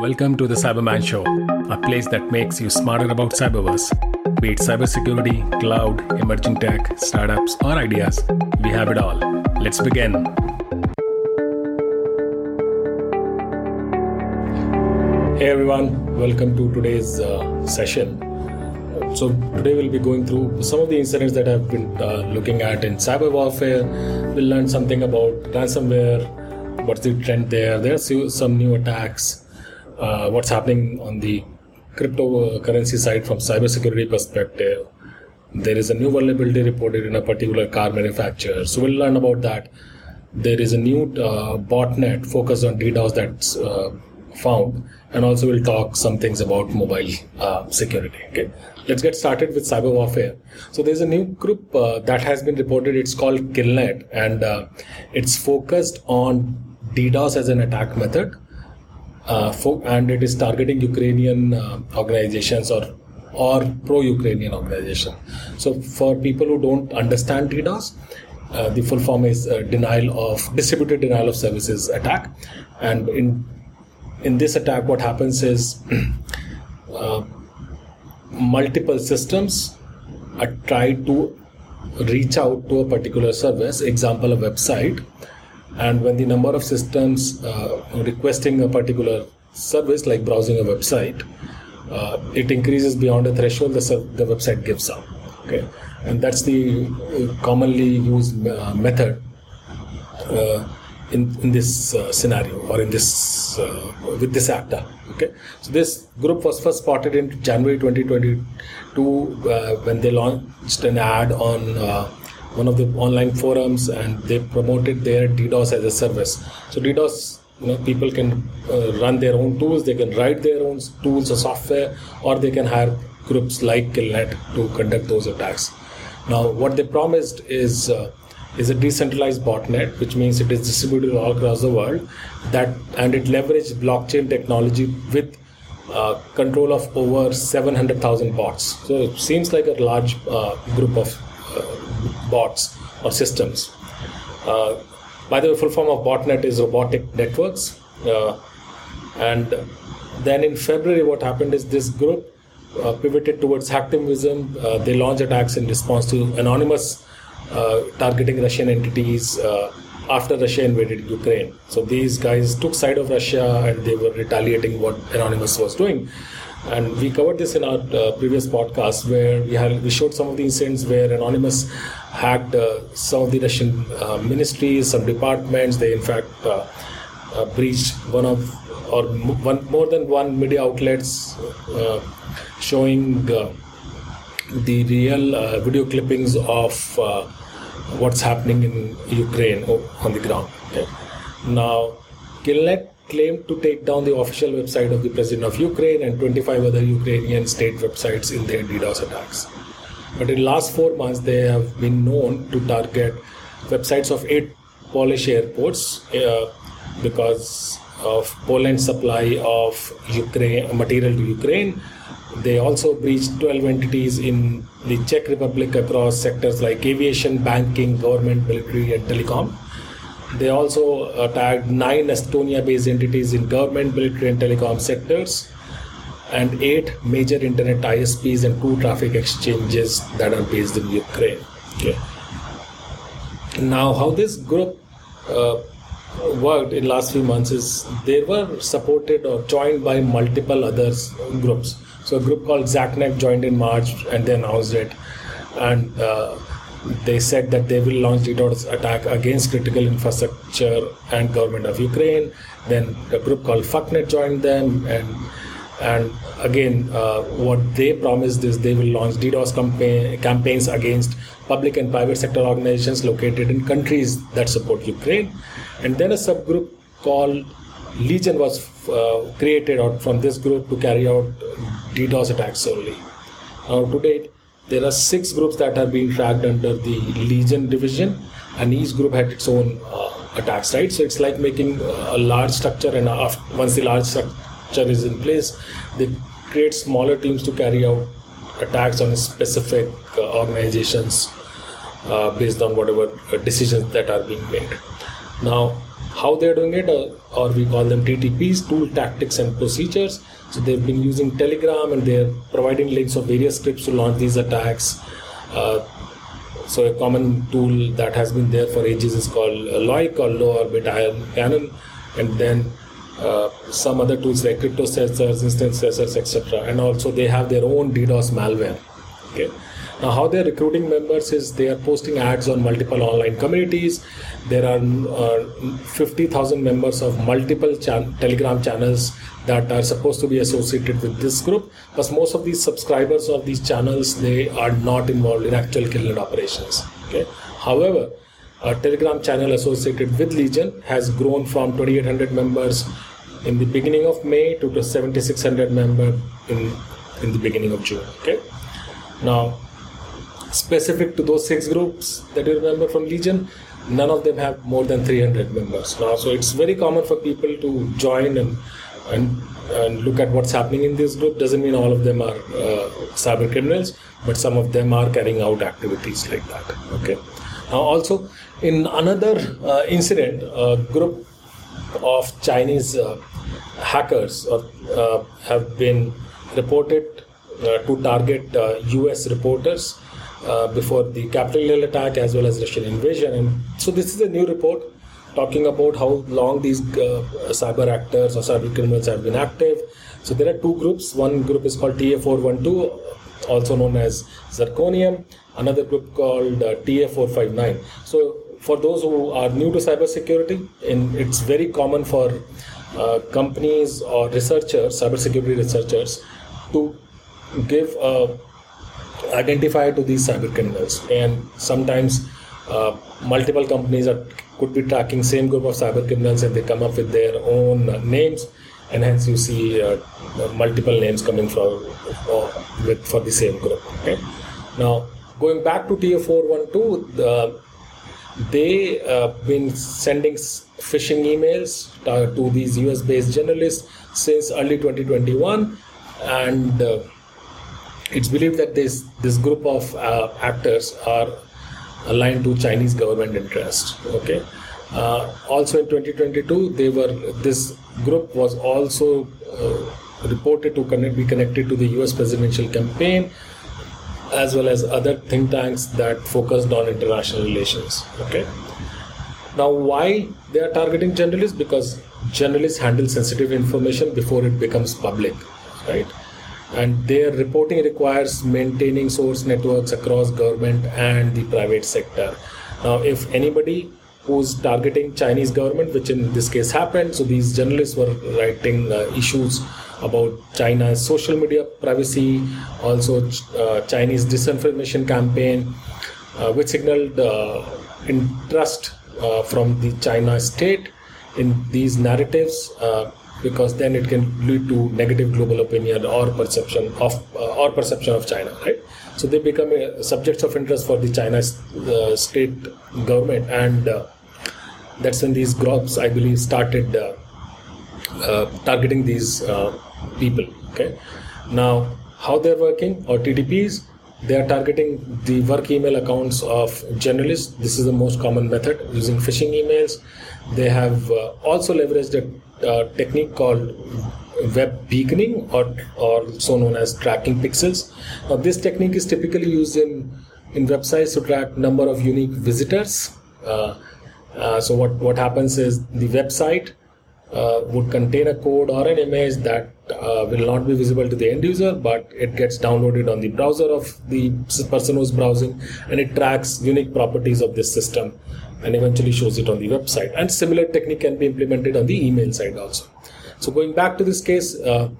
Welcome to the Cyberman Show, a place that makes you smarter about cyberverse. Be it cybersecurity, cloud, emerging tech, startups, or ideas, we have it all. Let's begin. Hey everyone, welcome to today's uh, session. So, today we'll be going through some of the incidents that I've been uh, looking at in cyber warfare. We'll learn something about ransomware, what's the trend there. There's some new attacks, uh, what's happening on the cryptocurrency side from cybersecurity perspective. There is a new vulnerability reported in a particular car manufacturer. So we'll learn about that. There is a new uh, botnet focused on DDoS that's uh, found, and also we'll talk some things about mobile uh, security. Okay, let's get started with cyber warfare. So there's a new group uh, that has been reported. It's called Killnet, and uh, it's focused on DDoS as an attack method for, and it is targeting Ukrainian uh, organizations or or pro-Ukrainian organization. So for people who don't understand DDoS, uh, the full form is uh, denial of distributed denial of services attack, and in in this attack, what happens is uh, multiple systems are try to reach out to a particular service, example a website, and when the number of systems uh, requesting a particular service, like browsing a website, uh, it increases beyond a threshold, the, the website gives up. Okay, and that's the uh, commonly used uh, method uh, in, in this uh, scenario or in this with this actor. Okay, so this group was first spotted in January 2022 when they launched an ad on one of the online forums and they promoted their DDoS as a service. So DDoS, you know, people can uh, run their own tools, they can write their own tools or software, or they can hire groups like Killnet to conduct those attacks. Now, what they promised is uh, is a decentralized botnet, which means it is distributed all across the world. That and it leveraged blockchain technology with uh, control of over 700,000 bots. So it seems like a large uh, group of bots or systems. Uh, by the way, full form of botnet is robotic networks. Uh, and then in February, what happened is this group uh, pivoted towards hacktivism. Uh, they launched attacks in response to anonymous uh, targeting Russian entities uh, after Russia invaded Ukraine. So these guys took side of Russia and they were retaliating what Anonymous was doing. And we covered this in our uh, previous podcast where we had we showed some of the incidents where Anonymous hacked uh, some of the Russian uh, ministries, some departments. They in fact uh, uh, breached one of or one more than one media outlets uh, showing the real video clippings of what's happening in Ukraine on the ground. Okay. Now, Killnet claimed to take down the official website of the president of Ukraine and 25 other Ukrainian state websites in their DDoS attacks. But in the last four months, they have been known to target websites of eight Polish airports uh, because of Poland's supply of Ukraine material to Ukraine. They also breached 12 entities in the Czech Republic across sectors like aviation, banking, government, military, and telecom. They also tagged nine Estonia based entities in government, military, and telecom sectors, and eight major internet ISPs and two traffic exchanges that are based in Ukraine. Okay. Now, how this group uh, worked in last few months is they were supported or joined by multiple other groups. So a group called XakNet joined in March and they announced it, and uh, they said that they will launch DDoS attack against critical infrastructure and government of Ukraine. Then a group called Fucknet joined them, and and again, uh, what they promised is they will launch DDoS campaign, campaigns against public and private sector organizations located in countries that support Ukraine. And then a subgroup called Legion was uh, created out from this group to carry out DDoS attacks only. Now, to date, there are six groups that are being tracked under the Legion division, and each group had its own uh, attacks, right? So it's like making a large structure, and once the large structure is in place, they create smaller teams to carry out attacks on specific uh, organizations uh, based on whatever uh, decisions that are being made. Now, how they're doing it, or, or we call them TTPs, tool tactics and procedures. So they've been using Telegram and they're providing links of various scripts to launch these attacks. Uh, so a common tool that has been there for ages is called LOIC or Low Orbit Ion Cannon, and then uh, some other tools like crypto sensors, instance InstanceCessors, etc. And also they have their own DDoS malware. Okay. Now, how they're recruiting members is they are posting ads on multiple online communities. There are uh, 50,000 members of multiple chan- Telegram channels that are supposed to be associated with this group. But most of these subscribers of these channels they are not involved in actual killnet operations. Okay. However, a Telegram channel associated with Legion has grown from 2,800 members in the beginning of May to 7,600 members in in the beginning of June. Okay. Now, specific to those six groups that you remember from Legion, none of them have more than 300 members now. So it's very common for people to join and and, and look at what's happening in this group. Doesn't mean all of them are uh, cyber criminals, but some of them are carrying out activities like that. Okay. Now, also in another uh, incident, a group of Chinese uh, hackers uh, have been reported uh, to target US uh, reporters uh, before the Capitol Hill attack as well as Russian invasion. And so this is a new report talking about how long these uh, cyber actors or cyber criminals have been active. So there are two groups. One group is called TA412, also known as Zirconium. Another group called uh, TA459. So for those who are new to cybersecurity, in, it's very common for uh, companies or researchers, cybersecurity researchers, to give a identify to these cyber criminals. And sometimes uh, multiple companies are could be tracking same group of cyber criminals and they come up with their own uh, names. And hence you see uh, multiple names coming for uh, with for the same group. Okay. Now going back to ta412 they uh, been sending phishing emails to, to these us based journalists since early 2021 and uh, it's believed that this this group of uh, actors are aligned to Chinese government interest. Okay. Uh, also in 2022, they were this group was also uh, reported to connect, be connected to the U.S. presidential campaign, as well as other think tanks that focused on international relations. Okay. Now, why they are targeting journalists? Because journalists handle sensitive information before it becomes public, right? And their reporting requires maintaining source networks across government and the private sector. Now if anybody who's targeting chinese government which in this case happened so these journalists were writing uh, issues about china's social media privacy also uh, chinese disinformation campaign uh, which signaled uh, interest uh, from the china state in these narratives uh, because then it can lead to negative global opinion or perception of uh, or perception of China, right? So they become a subjects of interest for the China uh, state government, and uh, that's when these groups, I believe, started uh, uh, targeting these uh, people. Okay, now how they're working or TTPs. They are targeting the work email accounts of journalists. This is the most common method using phishing emails. They have also leveraged a uh, technique called web beaconing or or so known as tracking pixels. Now this technique is typically used in in websites to track number of unique visitors. Uh, uh, so what what happens is the website uh, would contain a code or an image that uh, will not be visible to the end user, but it gets downloaded on the browser of the person who's browsing, and it tracks unique properties of this system and eventually shows it on the website. And similar technique can be implemented on the email side also. So going back to this case, uh,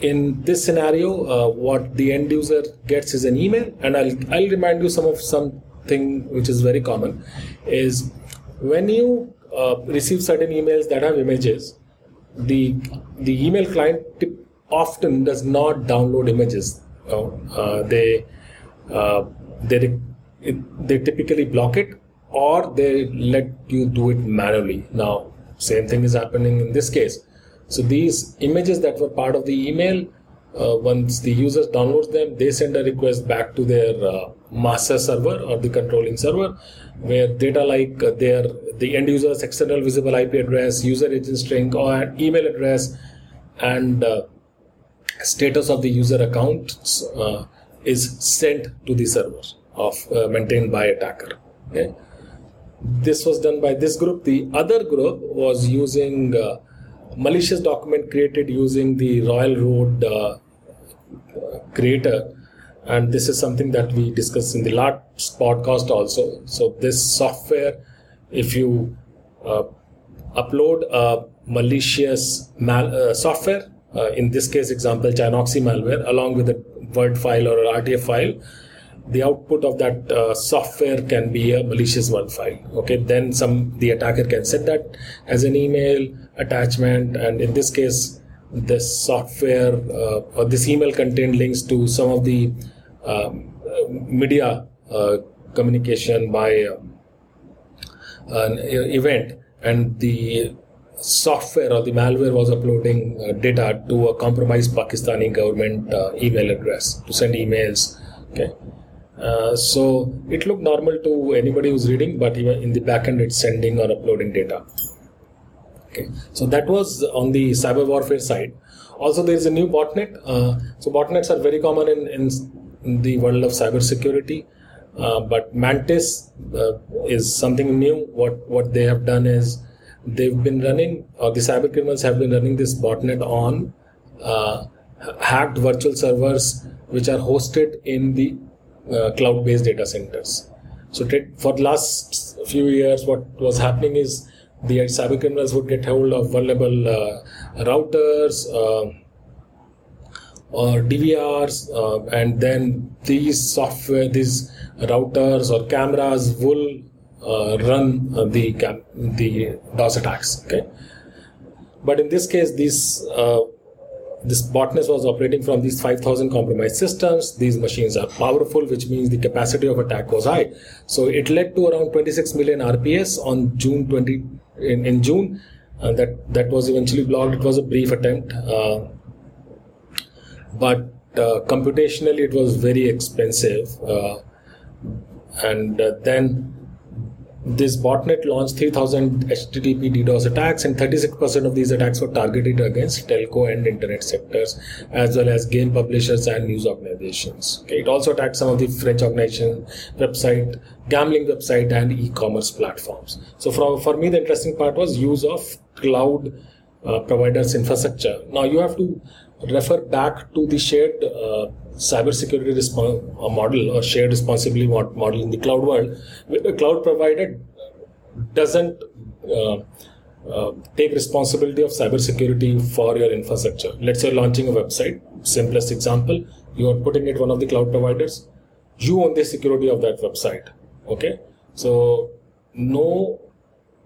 in this scenario, uh, what the end user gets is an email, and I'll I'll remind you some of something which is very common, is when you uh, receive certain emails that have images, the the email client often does not download images. Uh, they uh, they they typically block it or they let you do it manually. Now, same thing is happening in this case. So these images that were part of the email, uh, once the users downloads them, they send a request back to their uh, master server or the controlling server, where data like uh, their the end user's external visible IP address, user agent string, or email address, and uh, status of the user account uh, is sent to the server of uh, maintained by attacker. Okay? This was done by this group. The other group was using uh, malicious document created using the Royal Road uh, creator and this is something that we discussed in the last podcast also so this software if you uh, upload a malicious mal- uh, software uh, in this case example Chinoxy malware along with a word file or an rtf file the output of that uh, software can be a malicious word file okay then some the attacker can set that as an email attachment and in this case this software uh, or this email contained links to some of the um, media uh, communication by uh, an event and the software or the malware was uploading uh, data to a compromised Pakistani government uh, email address to send emails. Okay, uh, so it looked normal to anybody who's reading, but even in the backend, it's sending or uploading data. Okay, so that was on the cyber warfare side. Also, there is a new botnet. Uh, so botnets are very common in, in, in the world of cybersecurity. Uh, but Mantis uh, is something new. What what they have done is they've been running, or the cyber criminals have been running this botnet on uh, hacked virtual servers which are hosted in the cloud-based data centers. So for the last few years, what was happening is the cyber criminals would get hold of vulnerable uh, routers uh, or DVRs, uh, and then these software, these routers or cameras will uh, run uh, the cam- the DOS attacks. Okay, but in this case, these uh, this botnet was operating from these 5000 compromised systems these machines are powerful which means the capacity of attack was high so it led to around 26 million rps on june 20 in, in June. Uh, that that was eventually blocked. It was a brief attempt, uh, but uh, computationally it was very expensive. Uh, and uh, then this botnet launched 3000 HTTP DDoS attacks, and 36% of these attacks were targeted against telco and internet sectors, as well as game publishers and news organizations. Okay, it also attacked some of the French organization website, gambling website, and e-commerce platforms. So, for, for me, the interesting part was use of cloud uh, providers infrastructure. Now, you have to refer back to the shared uh, cybersecurity resp- uh, model or shared responsibility model in the cloud world, the cloud provider doesn't uh, uh, take responsibility of cybersecurity for your infrastructure. Let's say launching a website. Simplest example, you are putting it one of the cloud providers. You own the security of that website. Okay, so no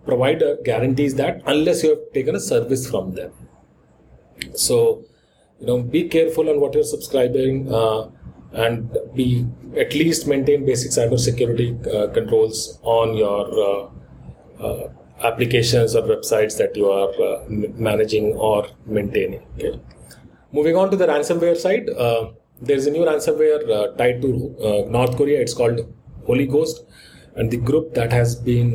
provider guarantees that unless you have taken a service from them. So you know be careful on what you're subscribing uh, and be at least maintain basic cyber security uh, controls on your uh, uh applications or websites that you are uh, managing or maintaining okay? Moving on to the ransomware side uh, there's a new ransomware tied to north korea. It's called holy ghost and the group that has been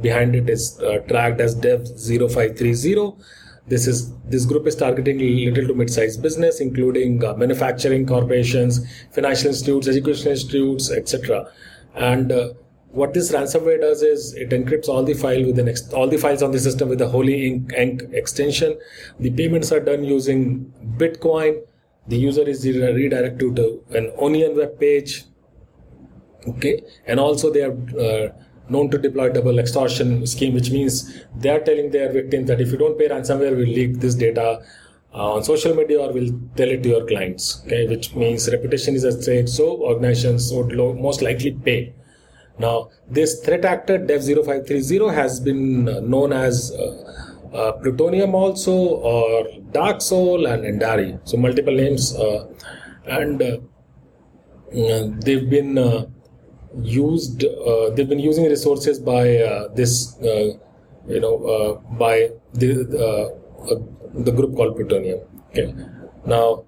behind it is tracked as dev 0530 this is this group is targeting little to mid-sized business, including uh, manufacturing corporations, financial institutes, educational institutes, etc. And uh, what this ransomware does is it encrypts all the file with ex- all the files on the system with a Holy Ink, Ink extension. The payments are done using Bitcoin. The user is redirected to an Onion web page. Okay, and also they are uh, known to deploy double extortion scheme, which means they are telling their victims that if you don't pay ransomware, we'll leak this data uh, on social media or we'll tell it to your clients. Okay, which means reputation is at stake, so organizations would lo- most likely pay. Now, this threat actor Dev0530 has been known as uh, uh, Plutonium also, or DarkSeoul and Endari. So multiple names, uh, and uh, they've been uh, used uh, they've been using resources by uh, this uh, you know uh, by the uh, uh, the group called plutonium okay now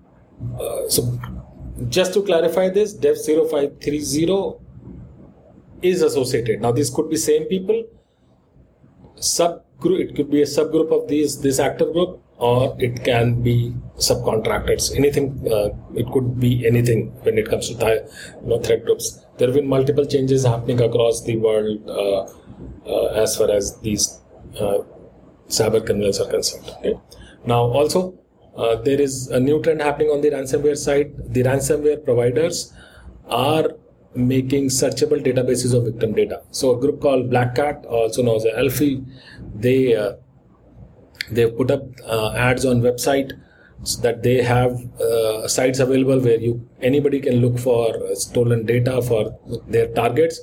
so just to clarify this dev 0530 is associated. Now, this could be same people, subgroup. It could be a subgroup of these this actor group, or it can be subcontractors. Anything. It could be anything when it comes to th- you know, threat groups. There have been multiple changes happening across the world uh, uh, as far as these uh, cyber criminals are concerned. Okay? Now, also. Uh, there is a new trend happening on the ransomware side. The ransomware providers are making searchable databases of victim data. So a group called Black Cat, also known as ALPHV, they uh, they put up uh, ads on website that they have uh, sites available where you anybody can look for stolen data for their targets.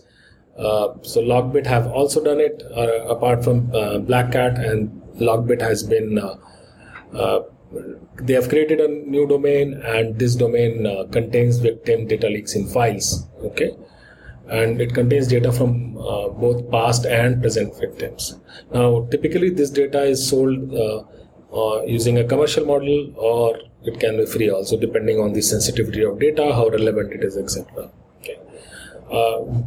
Uh, so LockBit have also done it. Uh, apart from uh, Black Cat and LockBit has been they have created a new domain and this domain uh, contains victim data leaks in files okay and it contains data from uh, both past and present victims now typically this data is sold uh, uh using a commercial model or it can be free also depending on the sensitivity of data how relevant it is etc okay. Uh,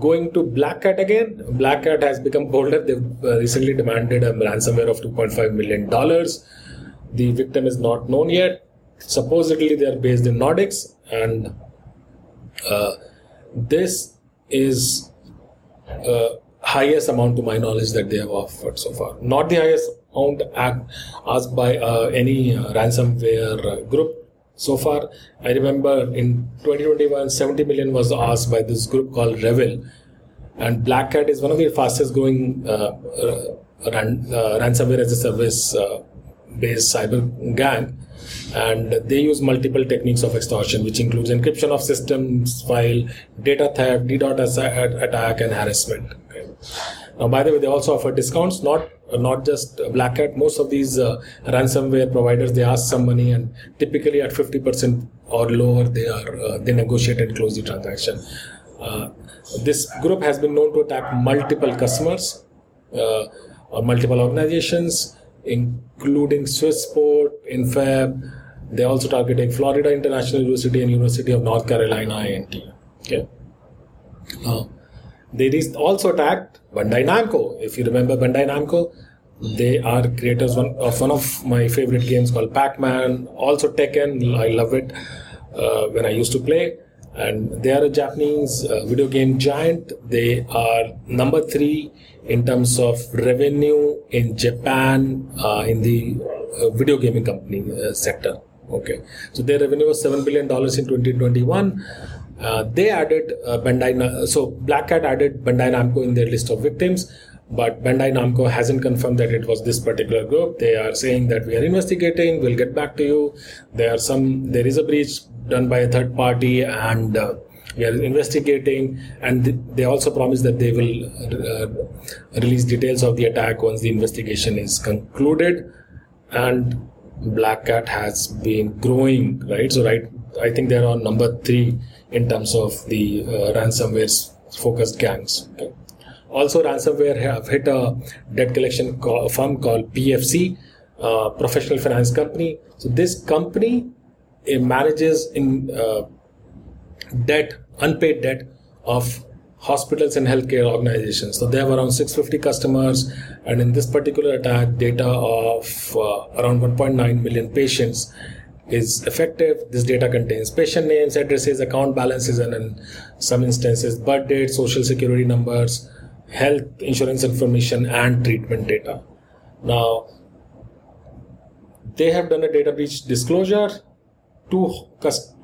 going to black cat again. Black cat has become bolder. They've uh, recently demanded a ransomware of 2.5 million dollars. The victim is not known yet. Supposedly, they are based in Nordics, and uh, this is uh, highest amount to my knowledge that they have offered so far. Not the highest amount asked by uh, any uh, ransomware uh, group so far. I remember in 2021, 70 million was asked by this group called REvil and Black Cat is one of the fastest growing uh, ran, ransomware as a service based cyber gang and they use multiple techniques of extortion which includes encryption of systems file data theft ddos attack and harassment okay. now by the way they also offer discounts not not just black cat most of these uh, ransomware providers they ask some money and typically at 50% or lower they are uh, they negotiate and close the transaction uh, this group has been known to attack multiple customers uh, or multiple organizations including Swissport, Infab. They're also targeting Florida International University and University of North Carolina A&T. Okay. Now, they also attacked Bandai Namco. If you remember Bandai Namco, they are creators of one of my favorite games called Pac-Man, also Tekken. I love it uh, when I used to play. And they are a Japanese uh, video game giant. They are number three in terms of revenue in Japan uh, in the uh, video gaming company uh, sector. Okay, so their revenue was seven billion dollars in 2021. Uh, they added uh, Bandai, so Black Cat added Bandai Namco in their list of victims, but Bandai Namco hasn't confirmed that it was this particular group. They are saying that we are investigating. We'll get back to you. There are some. There is a breach done by a third party, and uh, we are investigating and they also promise that they will uh, release details of the attack once the investigation is concluded and black cat has been growing right so right i think they're on number three in terms of the uh, ransomware focused gangs okay. also ransomware have hit a debt collection co- firm called pfc uh, professional finance company so this company it manages in uh, debt unpaid debt of hospitals and healthcare organizations. So they have around 650 customers, and in this particular attack, data of uh, around 1.9 million patients is effective. This data contains patient names, addresses, account balances, and in some instances, birth date, social security numbers, health insurance information, and treatment data. Now, they have done a data breach disclosure two,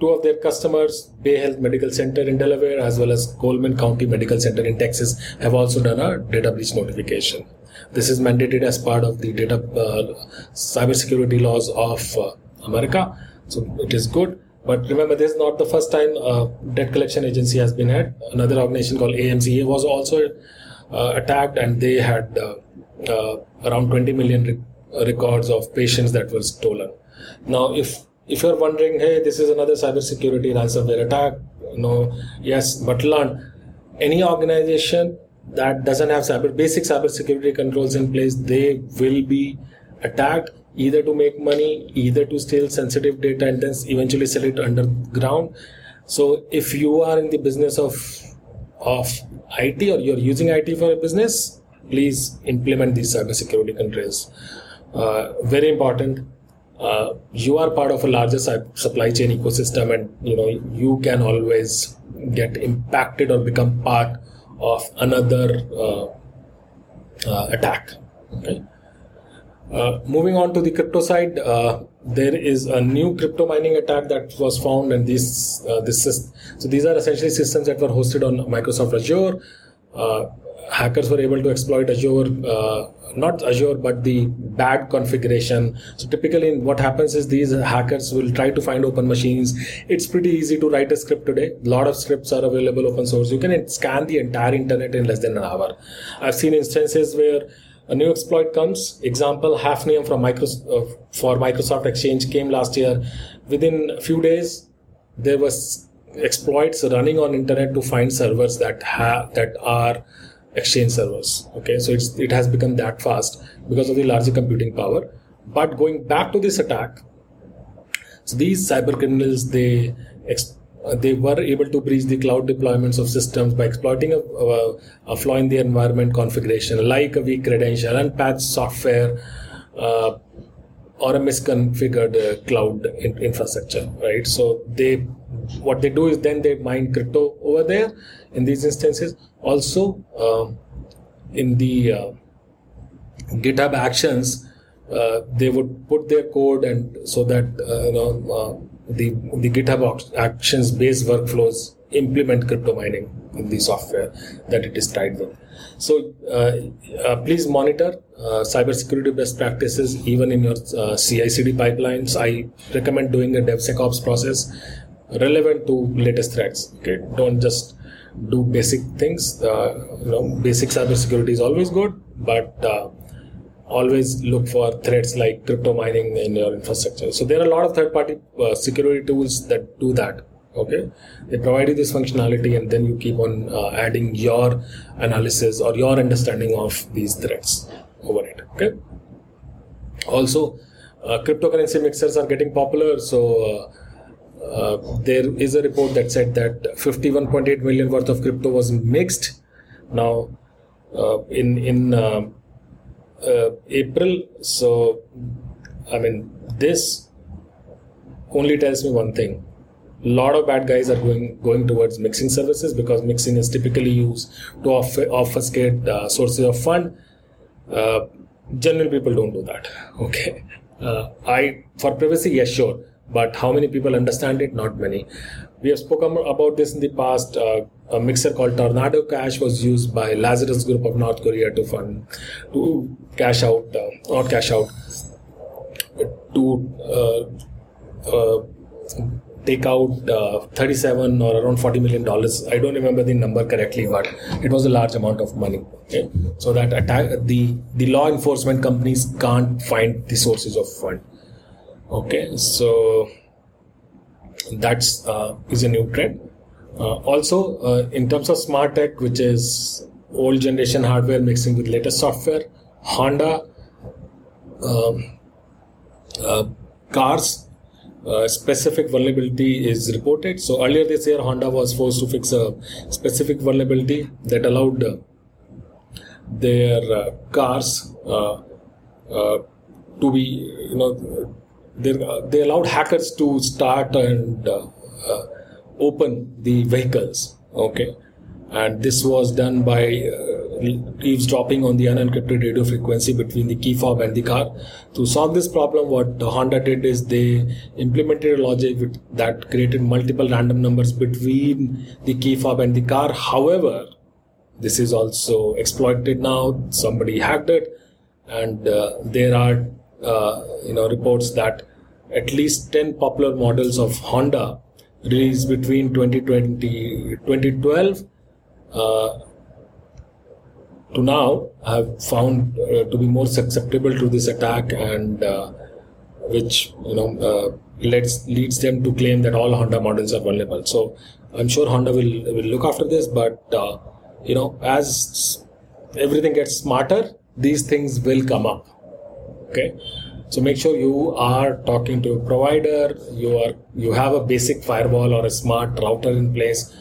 two of their customers, Bayhealth Medical Center in Delaware as well as Coleman County Medical Center in Texas, have also done a data breach notification. This is mandated as part of the data uh, cybersecurity laws of uh, America, so it is good. But remember, this is not the first time a debt collection agency has been had. Another organization called AMCA was also uh, attacked, and they had uh, uh, around 20 million re- records of patients that were stolen. Now, if if you're wondering, hey, this is another cybersecurity ransomware attack, know, yes, but learn any organization that doesn't have cyber basic cybersecurity controls in place, they will be attacked either to make money, either to steal sensitive data and then eventually sell it underground. So if you are in the business of of IT or you're using IT for a business, please implement these cybersecurity controls. Uh, very important. Uh, you are part of a larger supply chain ecosystem, and you know you can always get impacted or become part of another uh, uh attack. Okay. Uh, moving on to the crypto side, uh, there is a new crypto mining attack that was found, and these uh, this is so these are essentially systems that were hosted on Microsoft Azure. Uh, hackers were able to exploit Azure, uh, not Azure, but the bad configuration. So typically, what happens is these hackers will try to find open machines. It's pretty easy to write a script today. A lot of scripts are available open source. You can scan the entire internet in less than an hour. I've seen instances where a new exploit comes. Example, Hafnium from Microsoft, uh, for Microsoft Exchange came last year. Within a few days, there was exploits running on internet to find servers that have that are exchange servers. Okay, so it's it has become that fast because of the larger computing power. But going back to this attack, so these cyber criminals they they were able to breach the cloud deployments of systems by exploiting a, a, a flaw in the environment configuration, like a weak credential, unpatched software, uh, or a misconfigured uh, cloud in, infrastructure. Right. So they, what they do is then they mine crypto over there in these instances. Also, uh, in the uh, GitHub Actions, uh, they would put their code and so that you know the, the GitHub Actions based workflows implement crypto mining in the software that it is tied with. So uh, uh, please monitor uh, cybersecurity best practices even in your uh, CI/CD pipelines. I recommend doing a DevSecOps process relevant to latest threats. Okay, don't just do basic things. Uh, you know, basic cybersecurity is always good, but uh, always look for threats like crypto mining in your infrastructure. So there are a lot of third-party uh, security tools that do that. Okay, they provide you this functionality, and then you keep on uh, adding your analysis or your understanding of these threats over it. Okay. Also, uh, cryptocurrency mixers are getting popular, so. Uh, uh, there is a report that said that 51.8 million worth of crypto was mixed. Now, uh, in in uh, April. So, I mean, this only tells me one thing. A lot of bad guys are going going towards mixing services because mixing is typically used to off, obfuscate uh, sources of fund. Uh, general people don't do that. Okay, uh, I for privacy, yes, sure, but how many people understand it? Not many. We have spoken about this in the past. Uh, a mixer called Tornado Cash was used by Lazarus Group of North Korea to fund to cash out, uh, not cash out, to uh, uh, take out uh, 37 or around 40 million dollars. I don't remember the number correctly, but it was a large amount of money. Okay? So that attack the the law enforcement companies can't find the sources of fund. Okay, so that's uh, is a new trend. Uh, also, uh, in terms of smart tech, which is old generation hardware mixing with latest software, Honda um, uh, cars uh, specific vulnerability is reported. So earlier this year, Honda was forced to fix a specific vulnerability that allowed uh, their cars to be, you know, they, they allowed hackers to start and open the vehicles. Okay, and this was done by uh, eavesdropping on the unencrypted radio frequency between the key fob and the car. To solve this problem, what Honda did is they implemented a logic that created multiple random numbers between the key fob and the car. However, this is also exploited now. Somebody hacked it, and uh, there are uh, you know reports that at least 10 popular models of Honda released between 2020 2012 uh, to now have found uh, to be more susceptible to this attack and uh, which you know uh, leads leads them to claim that all Honda models are vulnerable. So I'm sure Honda will will look after this, but uh, you know as everything gets smarter, these things will come up. Okay, so make sure you are talking to a provider. You are you have a basic firewall or a smart router in place.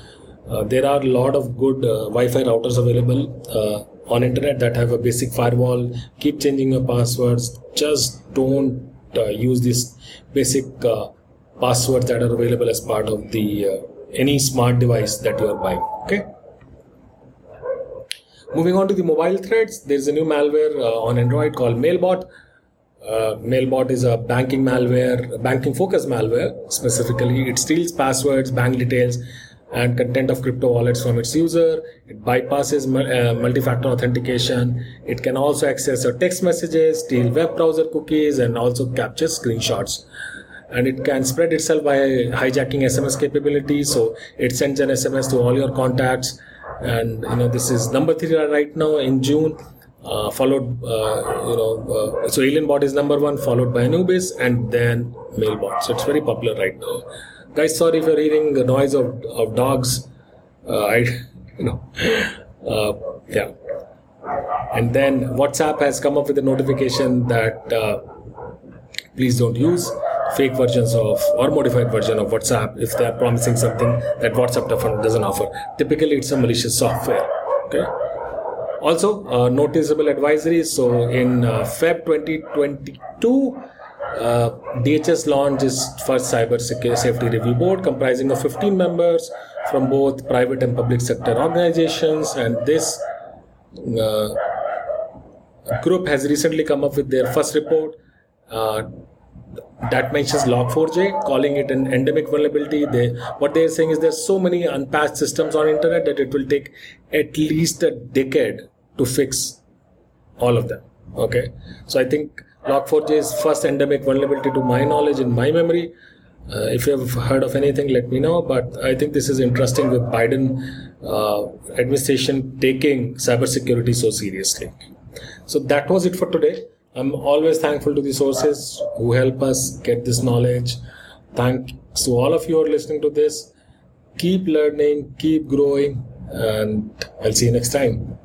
Uh, there are a lot of good uh, Wi-Fi routers available uh, on internet that have a basic firewall. Keep changing your passwords. Just don't uh, use these basic uh, passwords that are available as part of the uh, any smart device that you are buying. Okay. Moving on to the mobile threats, there's a new malware on Android called MaliBot. Uh, MaliBot is a banking malware, banking focused malware specifically. It steals passwords, bank details, and content of crypto wallets from its user. It bypasses uh, multi-factor authentication. It can also access your text messages, steal web browser cookies, and also capture screenshots. And it can spread itself by hijacking SMS capability. So it sends an SMS to all your contacts. And you know this is number three right now in June. Uh, followed, uh, you know, uh, so Alienbot is number one, followed by Anubis, and then MaliBot. So it's very popular right now. Guys sorry if you're hearing the noise of, of dogs. Uh, i you know uh, yeah. And then whatsapp has come up with a notification that uh, please don't use fake versions of or modified version of whatsapp if they are promising something that whatsapp doesn't offer. Typically it's a malicious software okay also uh, noticeable advisories so in uh, feb 2022 uh, DHS launched its first cyber safety review board comprising of 15 members from both private and public sector organizations. And this uh, group has recently come up with their first report uh, that mentions log4j calling it an endemic vulnerability they what they're saying is there's so many unpatched systems on internet that it will take at least a decade to fix all of them okay so i think Log4j is first endemic vulnerability to my knowledge in my memory. Uh, if you have heard of anything, let me know. But I think this is interesting with Biden uh, administration taking cybersecurity so seriously. So that was it for today. I'm always thankful to the sources who help us get this knowledge. Thanks to all of you who are listening to this. Keep learning, keep growing, and I'll see you next time.